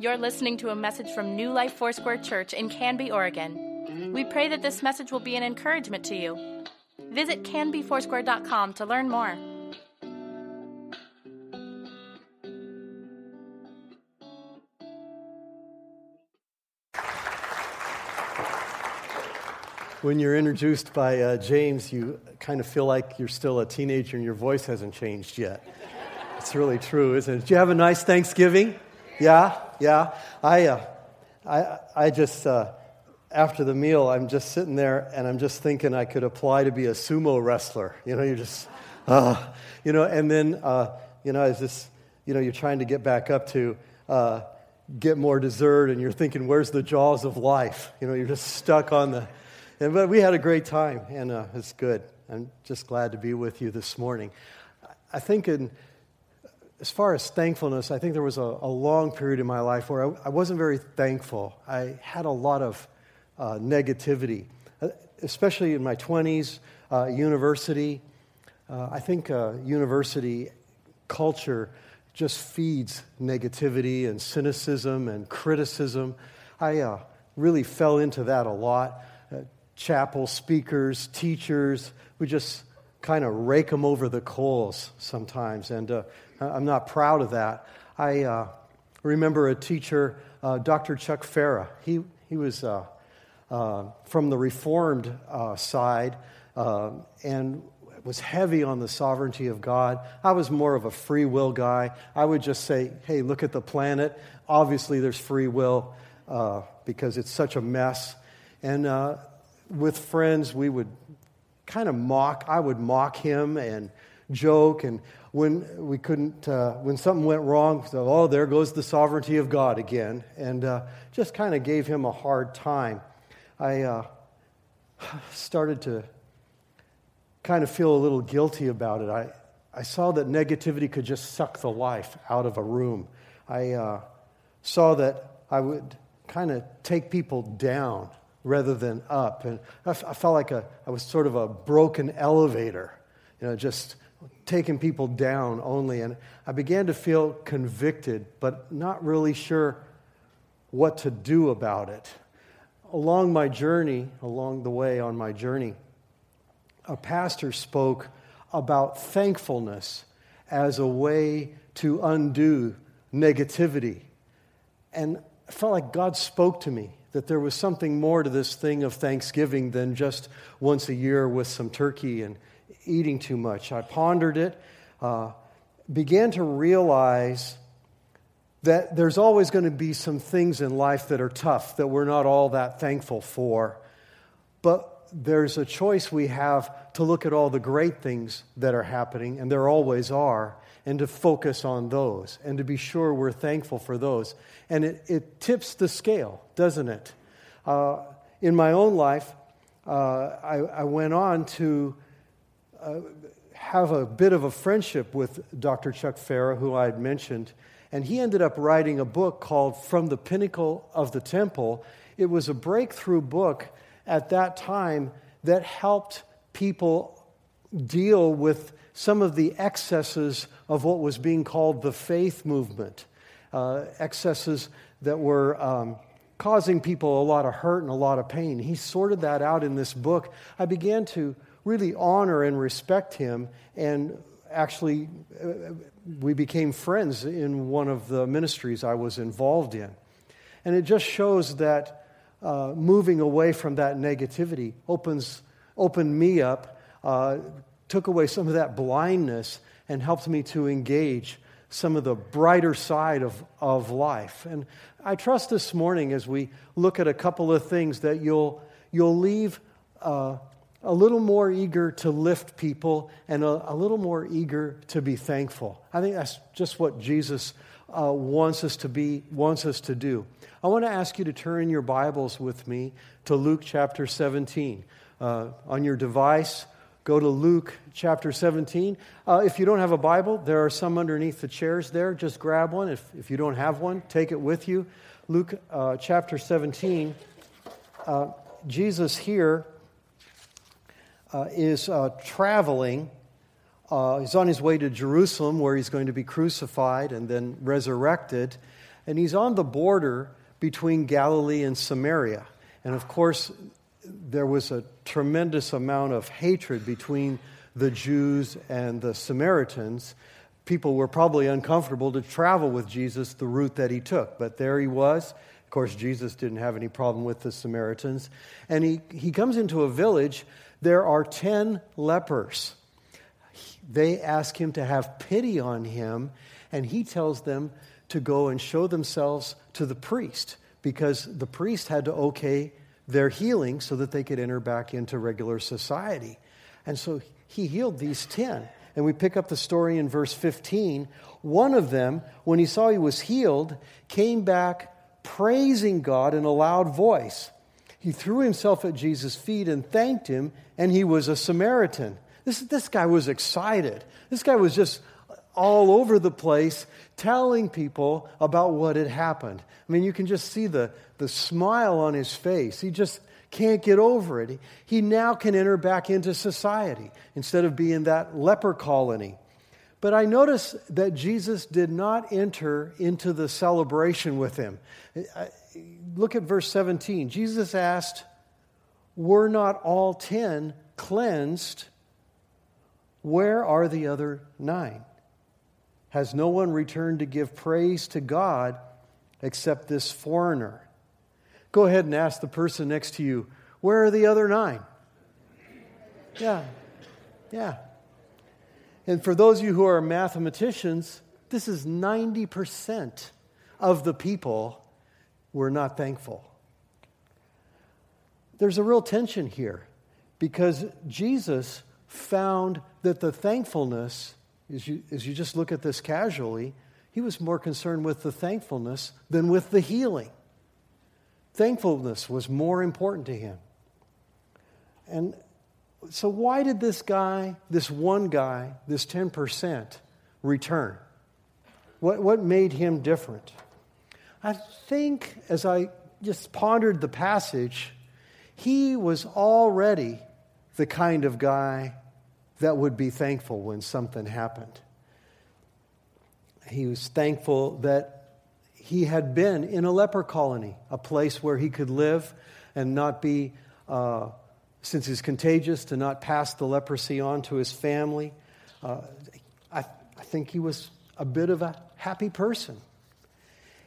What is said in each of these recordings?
You're listening to a message from New Life Foursquare Church in Canby, Oregon. We pray that this message will be an encouragement to you. Visit canbyfoursquare.com to learn more. When you're introduced by uh, James, you kind of feel like you're still a teenager and your voice hasn't changed yet. It's really true, isn't it? Did you have a nice Thanksgiving? Yeah, yeah. I, uh, I, I just, uh, after the meal, I'm just sitting there and I'm just thinking I could apply to be a sumo wrestler. You know, you're just, uh, you know, and then, uh, you know, as this, you know, you're trying to get back up to uh, get more dessert and you're thinking, where's the jaws of life? You know, you're just stuck on the, and, but we had a great time and uh, it's good. I'm just glad to be with you this morning. I think in, as far as thankfulness, I think there was a, a long period in my life where I, I, wasn't very thankful. I had a lot of uh, negativity, uh, especially in my 20s, uh, university. Uh, I think uh, university culture just feeds negativity and cynicism and criticism. I uh, really fell into that a lot. chapel speakers, teachers, we just kind of rake them over the coals sometimes. And I'm not proud of that. I uh, remember a teacher, uh, Dr. Chuck Farah. He, he was uh, uh from the Reformed uh, side uh, and was heavy on the sovereignty of God. I was more of a free will guy. I would just say, hey, look at the planet. Obviously, there's free will because it's such a mess. And with friends, we would kind of mock, I would mock him and joke and when we couldn't, uh, when something went wrong, so, oh, there goes the sovereignty of God again, and uh, just kind of gave him a hard time. I uh, started to kind of feel a little guilty about it. I, I saw that negativity could just suck the life out of a room. I uh, saw that I would kind of take people down rather than up. And I, f- I felt like a, I was sort of a broken elevator, you know, just taking people down only. And I began to feel convicted, but not really sure what to do about it. Along my journey, along the way on my journey, a pastor spoke about thankfulness as a way to undo negativity. And I felt like God spoke to me that there was something more to this thing of Thanksgiving than just once a year with some turkey and eating too much. I pondered it, uh, began to realize that there's always going to be some things in life that are tough that we're not all that thankful for. But there's a choice we have to look at all the great things that are happening, and there always are, and to focus on those, and to be sure we're thankful for those. And it, it tips the scale, doesn't it? Uh, in my own life, uh, I, I, went on to uh, have a bit of a friendship with Dr. Chuck Farah, who I had mentioned, and he ended up writing a book called From the Pinnacle of the Temple. It was a breakthrough book at that time that helped people deal with some of the excesses of what was being called the faith movement, uh, excesses that were um, causing people a lot of hurt and a lot of pain. He sorted that out in this book. I began to really honor and respect him. And actually, uh, we became friends in one of the ministries I was involved in. And it just shows that uh, moving away from that negativity opens, opened me up, uh, took away some of that blindness, and helped me to engage some of the brighter side of, of life. And I trust this morning as we look at a couple of things that you'll, you'll leave uh, a little more eager to lift people and a, a, little more eager to be thankful. I think that's just what Jesus uh, wants us to be, wants us to do. I want to ask you to turn your Bibles with me to Luke chapter 17. Uh, on your device, go to Luke chapter 17. Uh, if you don't have a Bible, there are some underneath the chairs there. Just grab one. If, if you don't have one, take it with you. Luke uh, chapter 17. Uh, Jesus here uh, is uh, traveling. Uh, he's on his way to Jerusalem where he's going to be crucified and then resurrected. And he's on the border between Galilee and Samaria. And of course, there was a tremendous amount of hatred between the Jews and the Samaritans. People were probably uncomfortable to travel with Jesus the route that he took, but there he was. Of course, Jesus didn't have any problem with the Samaritans. And he, he comes into a village. There are 10 lepers. They ask him to have pity on him, and he tells them to go and show themselves to the priest because the priest had to okay their healing so that they could enter back into regular society. And so he healed these 10. And we pick up the story in verse 15. One of them, when he saw he was healed, came back praising God in a loud voice. He threw himself at Jesus' feet and thanked him, and he was a Samaritan. This, this guy was excited. This guy was just all over the place telling people about what had happened. I mean, you can just see the, the smile on his face. He just can't get over it. He, now can enter back into society instead of being that leper colony. But I notice that Jesus did not enter into the celebration with him. Look at verse 17. Jesus asked, Were not all ten cleansed? Where are the other nine? Has no one returned to give praise to God except this foreigner? Go ahead and ask the person next to you, Where are the other nine? Yeah, yeah. And for those of you who are mathematicians, this is 90% of the people were not thankful. There's a real tension here because Jesus found that the thankfulness as you, as you just look at this casually, he was more concerned with the thankfulness than with the healing. Thankfulness was more important to him. And so, why did this guy, this one guy, this 10%, return? What, what made him different? I think as I just pondered the passage, he was already the kind of guy that would be thankful when something happened. He was thankful that he had been in a leper colony, a place where he could live and not be, uh, since he's contagious, to not pass the leprosy on to his family. Uh, I, I think he was a bit of a happy person.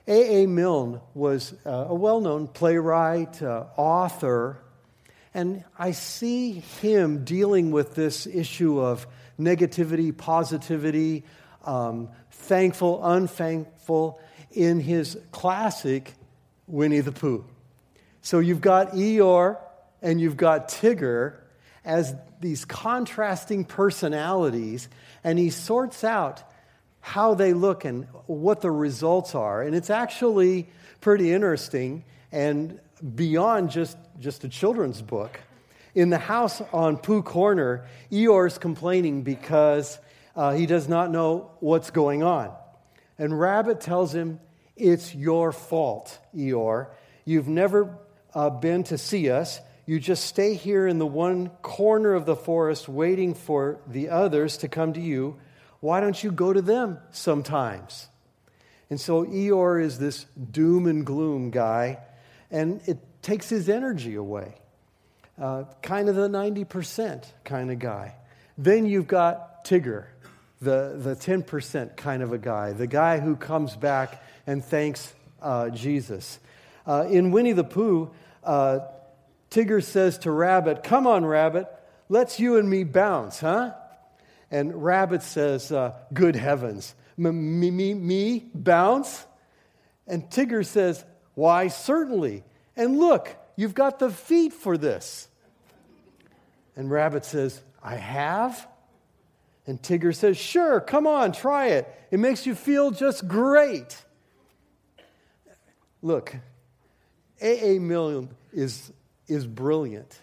A. A. Milne was uh, a well known playwright, uh, author, and I see him dealing with this issue of negativity, positivity, um, thankful, unthankful in his classic Winnie the Pooh. So you've got Eeyore and you've got Tigger as these contrasting personalities, and he sorts out how they look and what the results are. And it's actually pretty interesting and beyond just just a children's book. In the house on Pooh Corner, Eeyore's complaining because uh, he does not know what's going on. And Rabbit tells him, It's your fault, Eeyore. You've never uh, been to see us. You just stay here in the one corner of the forest waiting for the others to come to you. Why don't you go to them sometimes? And so Eeyore is this doom and gloom guy, and it takes his energy away. Uh, kind of the 90% kind of guy. Then you've got Tigger, the, the 10% kind of a guy, the guy who comes back and thanks uh, Jesus. Uh, in Winnie the Pooh, uh, Tigger says to Rabbit, Come on, Rabbit, let's you and me bounce, huh? And Rabbit says, uh, Good heavens, me, me, me bounce? And Tigger says, Why, certainly. And look, you've got the feet for this. And Rabbit says, I have? And Tigger says, Sure, come on, try it. It makes you feel just great. Look, A.A. Milne is, is brilliant.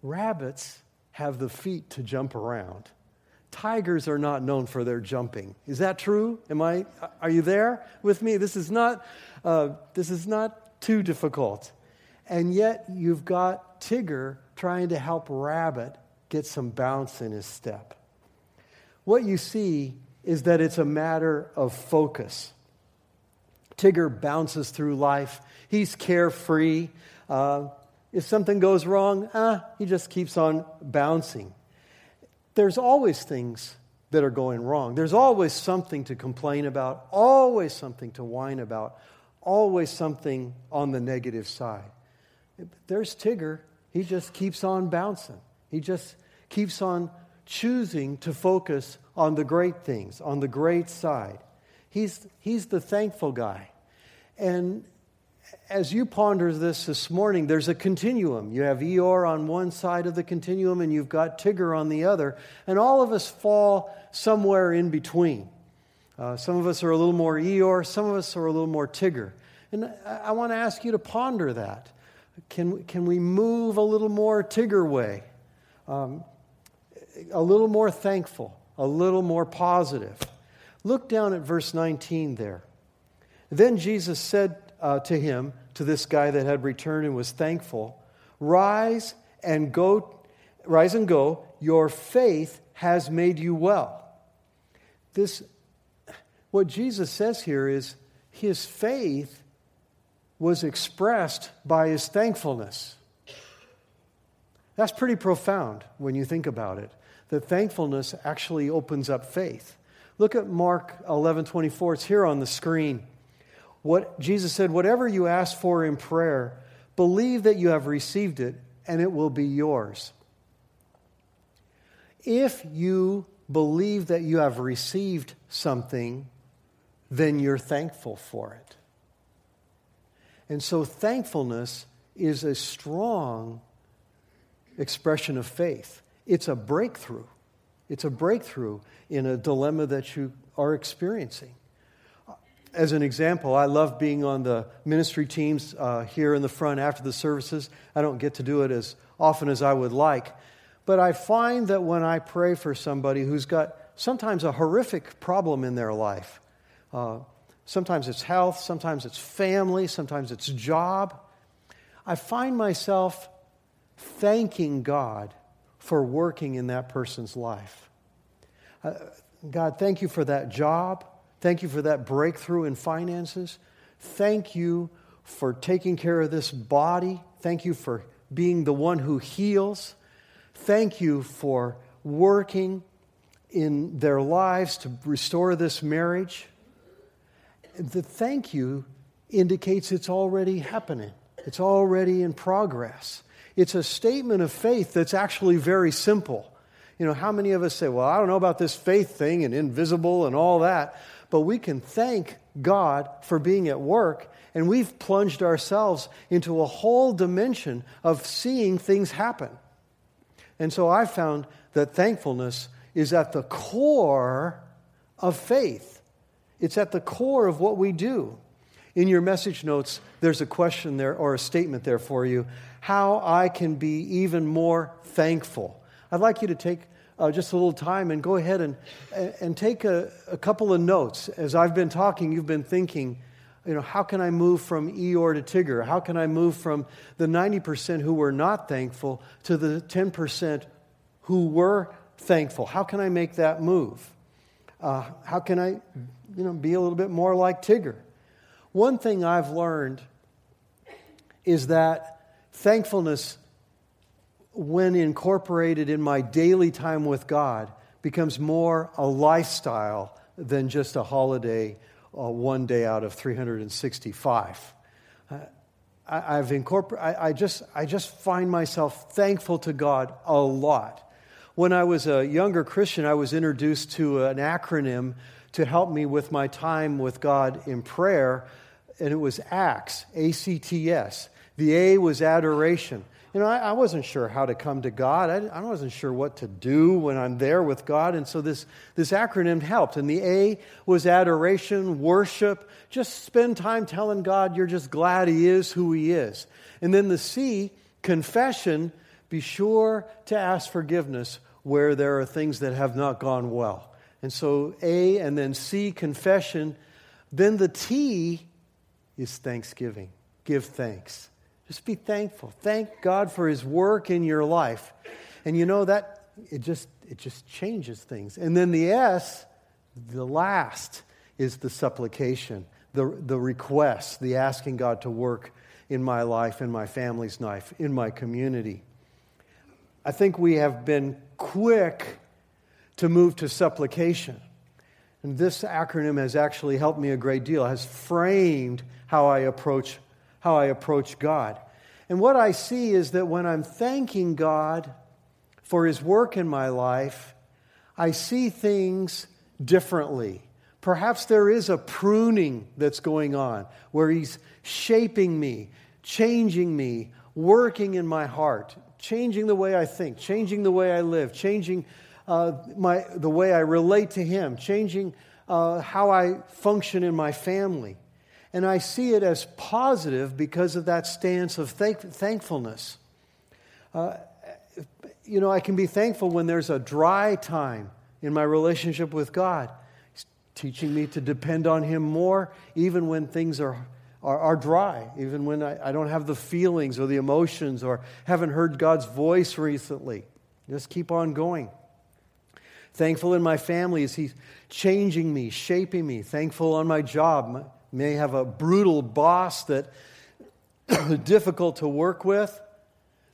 Rabbits have the feet to jump around. Tigers are not known for their jumping. Is that true? Am I, are you there with me? This is not, uh, this is not too difficult. And yet you've got Tigger trying to help Rabbit get some bounce in his step. What you see is that it's a matter of focus. Tigger bounces through life. He's carefree. Uh, if something goes wrong, ah, he just keeps on bouncing. There's always things that are going wrong. There's always something to complain about, always something to whine about, always something on the negative side. There's Tigger. He just keeps on bouncing. He just keeps on choosing to focus on the great things, on the great side. He's, he's the thankful guy. And as you ponder this this morning, there's a continuum. You have Eeyore on one side of the continuum, and you've got Tigger on the other. And all of us fall somewhere in between. Uh, some of us are a little more Eeyore, some of us are a little more Tigger. And I, I want to ask you to ponder that. Can, can we move a little more Tigger way? Um, a little more thankful, a little more positive. Look down at verse 19 there. Then Jesus said uh, to him, to this guy that had returned and was thankful, Rise and go, rise and go, your faith has made you well. This, what Jesus says here is his faith was expressed by his thankfulness. That's pretty profound when you think about it. That thankfulness actually opens up faith. Look at Mark 11 24. It's here on the screen. What Jesus said, whatever you ask for in prayer, believe that you have received it and it will be yours. If you believe that you have received something, then you're thankful for it. And so thankfulness is a strong expression of faith. It's a breakthrough. It's a breakthrough in a dilemma that you are experiencing. As an example, I love being on the ministry teams uh, here in the front after the services. I don't get to do it as often as I would like. But I find that when I pray for somebody who's got sometimes a horrific problem in their life, uh, sometimes it's health, sometimes it's family, sometimes it's job, I find myself thanking God for working in that person's life. Uh, God, thank you for that job. Thank you for that breakthrough in finances. Thank you for taking care of this body. Thank you for being the one who heals. Thank you for working in their lives to restore this marriage. The thank you indicates it's already happening, it's already in progress. It's a statement of faith that's actually very simple. You know, how many of us say, Well, I don't know about this faith thing and invisible and all that but we can thank God for being at work, and we've plunged ourselves into a whole dimension of seeing things happen. And so I found that thankfulness is at the core of faith, it's at the core of what we do. In your message notes, there's a question there or a statement there for you how I can be even more thankful. I'd like you to take uh, just a little time and go ahead and, and take a, a couple of notes. As I've been talking, you've been thinking, you know, how can I move from Eeyore to Tigger? How can I move from the 90% who were not thankful to the 10% who were thankful? How can I make that move? Uh, how can I, you know, be a little bit more like Tigger? One thing I've learned is that thankfulness when incorporated in my daily time with God, becomes more a lifestyle than just a holiday uh, one day out of 365. Uh, I, have incorporated, I, I, just, I just find myself thankful to God a lot. When I was a younger Christian, I was introduced to an acronym to help me with my time with God in prayer, and it was ACTS, A C T S. The A was adoration. You know, I, I, wasn't sure how to come to God. I, I, wasn't sure what to do when I'm there with God. And so this, this acronym helped. And the A was adoration, worship. Just spend time telling God you're just glad He is who He is. And then the C, confession, be sure to ask forgiveness where there are things that have not gone well. And so A and then C, confession. Then the T is thanksgiving. Give thanks. Just be thankful. Thank God for his work in your life. And you know that it just it just changes things. And then the S, the last is the supplication. the, the requests, the asking God to work in my life, in my family's life, in my community. I think we have been quick to move to supplication. And this acronym has actually helped me a great deal, has framed how I approach, how I approach God. And what I see is that when I'm thanking God for his work in my life, I see things differently. Perhaps there is a pruning that's going on where he's shaping me, changing me, working in my heart, changing the way I think, changing the way I live, changing uh, my, the way I relate to him, changing uh, how I function in my family. And I see it as positive because of that stance of thank- thankfulness. Uh, you know, I can be thankful when there's a dry time in my relationship with God. He's teaching me to depend on Him more, even when things are, are, are dry, even when I, I don't have the feelings or the emotions or haven't heard God's voice recently. Just keep on going. Thankful in my family as He's changing me, shaping me. Thankful on my job may have a brutal boss that difficult to work with.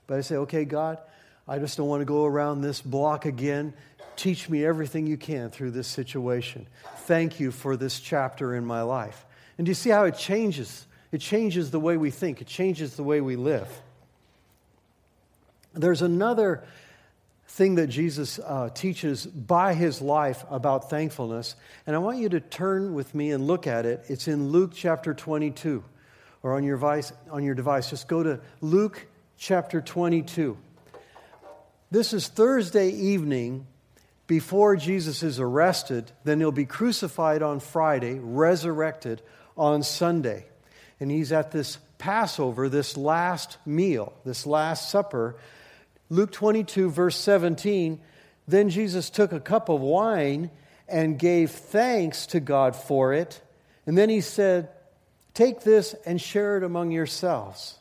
But I say, okay, God, I just don't want to go around this block again. Teach me everything you can through this situation. Thank you for this chapter in my life. And do you see how it changes? It changes the way we think, it changes the way we live. There's another thing that Jesus uh, teaches by his life about thankfulness. And I want you to turn with me and look at it. It's in Luke chapter 22, or on your, device, on your device. Just go to Luke chapter 22. This is Thursday evening before Jesus is arrested. Then he'll be crucified on Friday, resurrected on Sunday. And he's at this Passover, this last meal, this last supper Luke 22, verse 17 Then Jesus took a cup of wine and gave thanks to God for it. And then he said, Take this and share it among yourselves.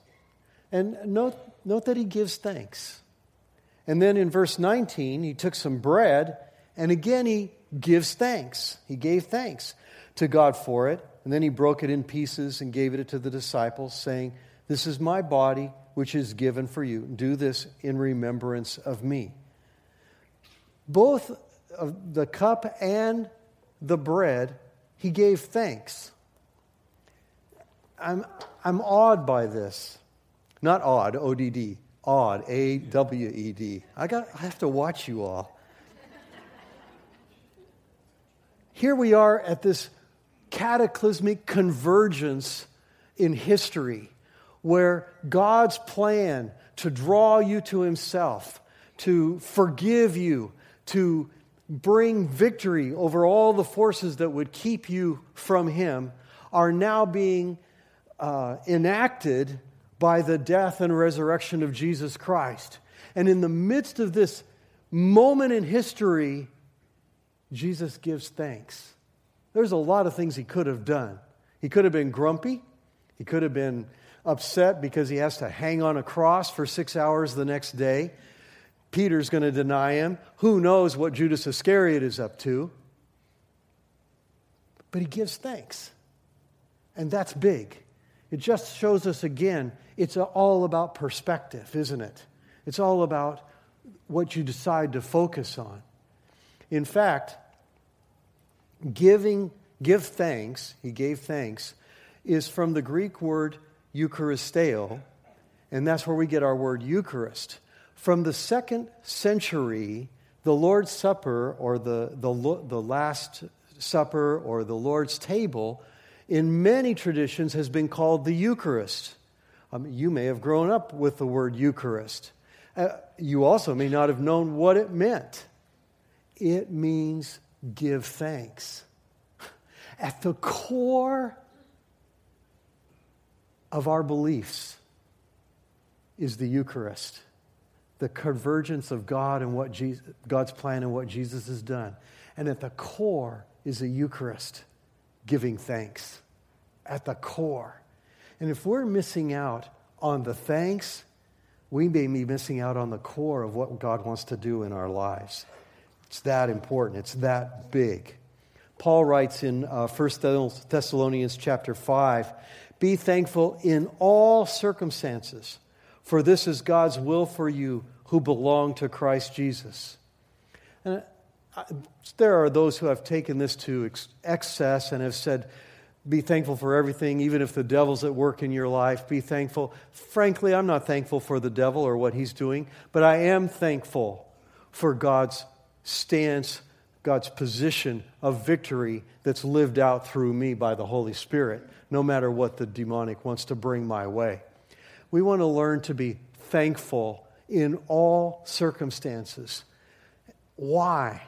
And note, note that he gives thanks. And then in verse 19, he took some bread and again he gives thanks. He gave thanks to God for it. And then he broke it in pieces and gave it to the disciples, saying, This is my body which is given for you. Do this in remembrance of me. Both of the cup and the bread, he gave thanks. I'm, I'm awed by this. Not odd, O D D. Awed, A W E D. I, got, I have to watch you all. Here we are at this cataclysmic convergence in history where God's plan to draw you to Himself, to forgive you, to bring victory over all the forces that would keep you from Him, are now being uh, enacted by the death and resurrection of Jesus Christ. And in the midst of this moment in history, Jesus gives thanks. There's a lot of things he could have done. He could have been grumpy. He could have been upset because he has to hang on a cross for six hours the next day. Peter's going to deny him. Who knows what Judas Iscariot is up to? But he gives thanks. And that's big. It just shows us again it's all about perspective, isn't it? It's all about what you decide to focus on. In fact, giving, give thanks, he gave thanks, is from the Greek word Eucharisteo, and that's where we get our word Eucharist. From the second century, the Lord's Supper, or the, the, the Last Supper, or the Lord's table, in many traditions has been called the Eucharist. Um, you may have grown up with the word Eucharist. Uh, you also may not have known what it meant. It means give thanks. At the core of our beliefs is the Eucharist, the convergence of God and what Jesus, God's plan and what Jesus has done. And at the core is the Eucharist, giving thanks. At the core. And if we're missing out on the thanks, we may be missing out on the core of what God wants to do in our lives. It's that important, it's that big. Paul writes in uh, 1 Thessalonians chapter 5 Be thankful in all circumstances, for this is God's will for you who belong to Christ Jesus. And uh, there are those who have taken this to ex- excess and have said, be thankful for everything, even if the devil's at work in your life. Be thankful. Frankly, I'm not thankful for the devil or what he's doing, but I am thankful for God's stance, God's position of victory that's lived out through me by the Holy Spirit, no matter what the demonic wants to bring my way. We want to learn to be thankful in all circumstances. Why?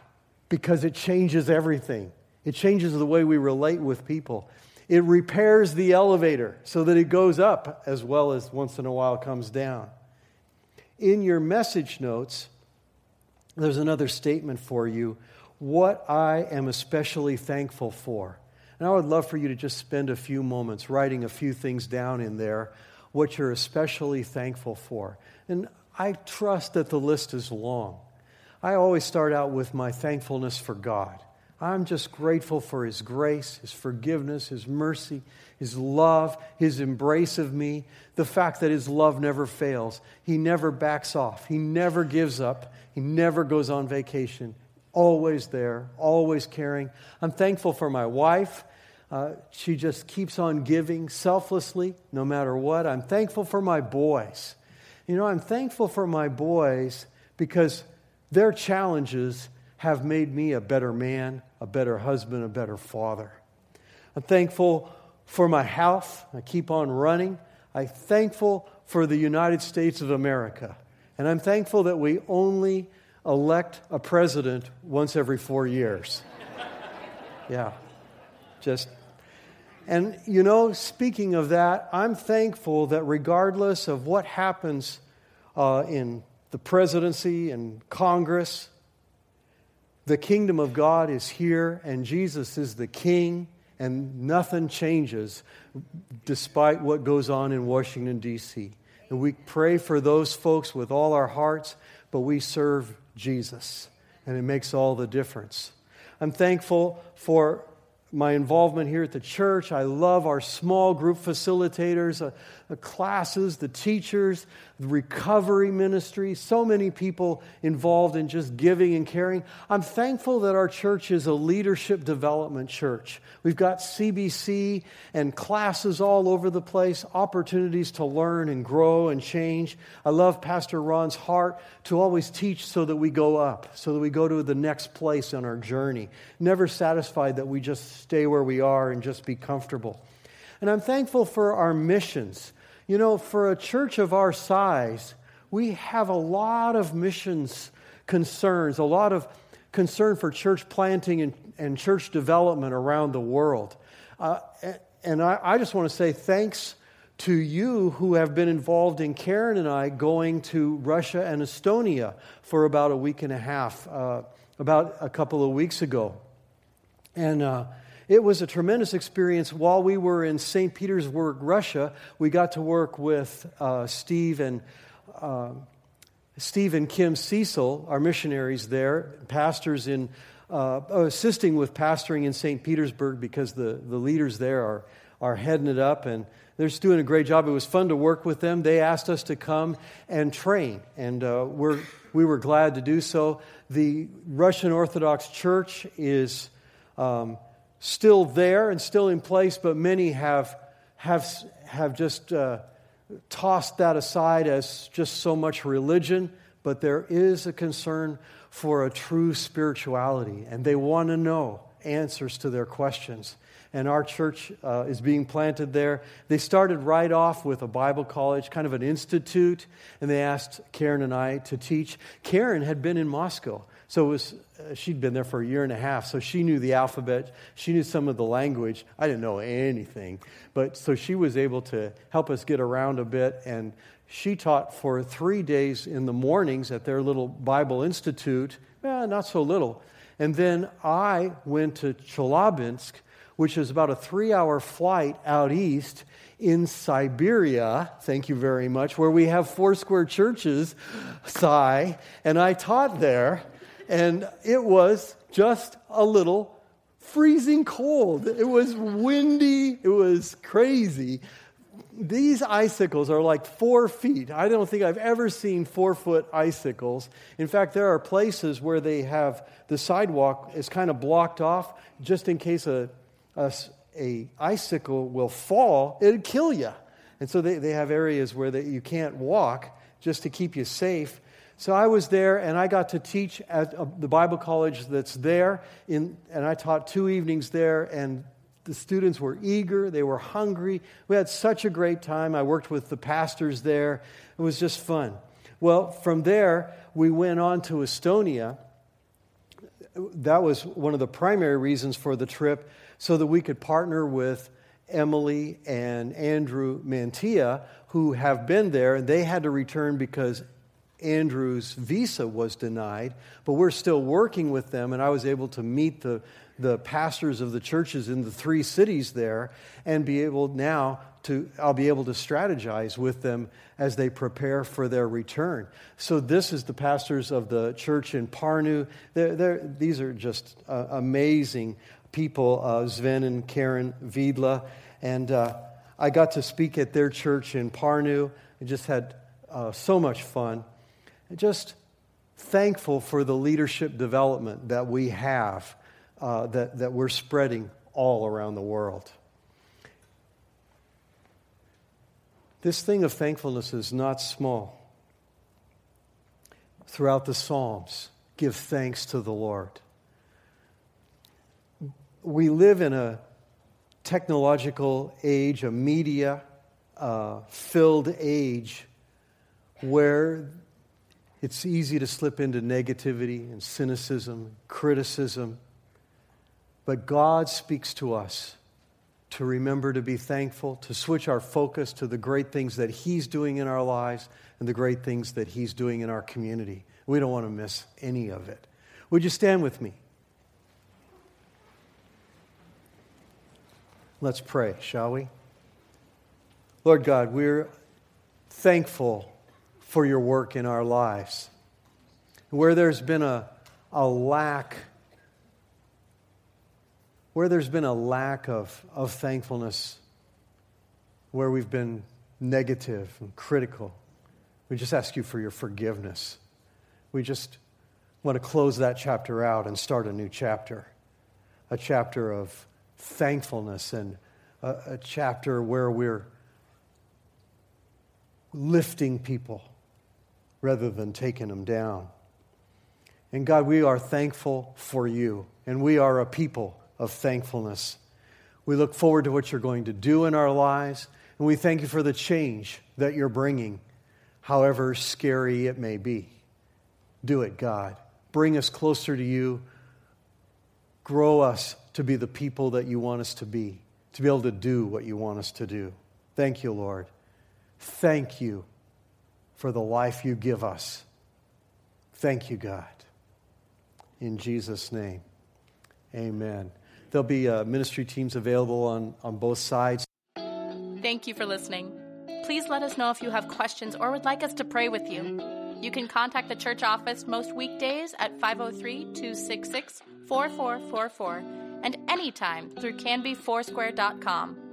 Because it changes everything. It changes the way we relate with people. It repairs the elevator so that it goes up as well as once in a while comes down. In your message notes, there's another statement for you what I am especially thankful for. And I would love for you to just spend a few moments writing a few things down in there, what you're especially thankful for. And I trust that the list is long. I always start out with my thankfulness for God. I'm just grateful for His grace, His forgiveness, His mercy, His love, His embrace of me, the fact that His love never fails. He never backs off, He never gives up, He never goes on vacation. Always there, always caring. I'm thankful for my wife. Uh, she just keeps on giving selflessly, no matter what. I'm thankful for my boys. You know, I'm thankful for my boys because their challenges have made me a better man, a better husband, a better father. I'm thankful for my health. I keep on running. I'm thankful for the United States of America. And I'm thankful that we only elect a president once every four years. yeah, just. And, you know, speaking of that, I'm thankful that regardless of what happens uh, in the presidency and Congress, the kingdom of God is here, and Jesus is the king, and nothing changes despite what goes on in Washington, D.C. And we pray for those folks with all our hearts, but we serve Jesus, and it makes all the difference. I'm thankful for my involvement here at the church. I love our small group facilitators, uh, the classes, the teachers, the recovery ministry, so many people involved in just giving and caring. I'm thankful that our church is a leadership development church. We've got CBC and classes all over the place, opportunities to learn and grow and change. I love Pastor Ron's heart to always teach so that we go up, so that we go to the next place on our journey. Never satisfied that we just stay where we are and just be comfortable. And I'm thankful for our missions. You know, for a church of our size, we have a lot of missions concerns, a lot of concern for church planting and, and church development around the world. Uh, and I, I just want to say thanks to you who have been involved in Karen and I going to Russia and Estonia for about a week and a half, uh, about a couple of weeks ago. And uh, it was a tremendous experience. While we were in St. Petersburg, Russia, we got to work with uh, Steve and uh, Steve and Kim Cecil, our missionaries there, pastors in uh, assisting with pastoring in St. Petersburg because the, the leaders there are, are heading it up and they're just doing a great job. It was fun to work with them. They asked us to come and train, and uh, we're, we were glad to do so. The Russian Orthodox Church is um, still there and still in place, but many have, have, have just uh, tossed that aside as just so much religion. But there is a concern for a true spirituality, and they want to know answers to their questions. And our church uh, is being planted there. They started right off with a Bible college, kind of an institute, and they asked Karen and I to teach. Karen had been in Moscow. So was, uh, she'd been there for a year and a half, so she knew the alphabet. She knew some of the language. I didn't know anything. But so she was able to help us get around a bit. And she taught for three days in the mornings at their little Bible Institute. Eh, not so little. And then I went to Chelyabinsk, which is about a three hour flight out east in Siberia, thank you very much, where we have Foursquare churches, Sigh, and I taught there. And it was just a little freezing cold. It was windy. It was crazy. These icicles are like four feet. I don't think I've ever seen four foot icicles. In fact, there are places where they have the sidewalk is kind of blocked off just in case a, a, a icicle will fall, it'll kill you. And so they, they have areas where they, you can't walk just to keep you safe. So I was there and I got to teach at uh, the Bible college that's there. In, and I taught two evenings there, and the students were eager, they were hungry. We had such a great time. I worked with the pastors there, it was just fun. Well, from there, we went on to Estonia. That was one of the primary reasons for the trip, so that we could partner with Emily and Andrew Mantia, who have been there, and they had to return because Andrew's visa was denied, but we're still working with them, and I was able to meet the, the pastors of the churches in the three cities there and be able now to, I'll be able to strategize with them as they prepare for their return. So, this is the pastors of the church in Parnu. They're, they're, these are just uh, amazing people, uh, Sven and Karen Vidla. And uh, I got to speak at their church in Parnu. I just had uh, so much fun. Just thankful for the leadership development that we have, uh, that, that we're spreading all around the world. This thing of thankfulness is not small. Throughout the Psalms, give thanks to the Lord. We live in a technological age, a media uh, filled age, where it's easy to slip into negativity and cynicism, criticism. But God speaks to us to remember to be thankful, to switch our focus to the great things that He's doing in our lives and the great things that He's doing in our community. We don't want to miss any of it. Would you stand with me? Let's pray, shall we? Lord God, we're thankful for your work in our lives. Where there's been a, a lack, where there's been a lack of, of thankfulness, where we've been negative and critical, we just ask you for your forgiveness. We just want to close that chapter out and start a new chapter, a chapter of thankfulness and a, a chapter where we're lifting people rather than taking them down. And God, we are thankful for you, and we are a people of thankfulness. We look forward to what you're going to do in our lives, and we thank you for the change that you're bringing, however scary it may be. Do it, God. Bring us closer to you. Grow us to be the people that you want us to be, to be able to do what you want us to do. Thank you, Lord. Thank you for the life you give us. Thank you, God. In Jesus' name, amen. There'll be uh, ministry teams available on, on both sides. Thank you for listening. Please let us know if you have questions or would like us to pray with you. You can contact the church office most weekdays at 503 266 4444 and anytime through canbyfoursquare.com.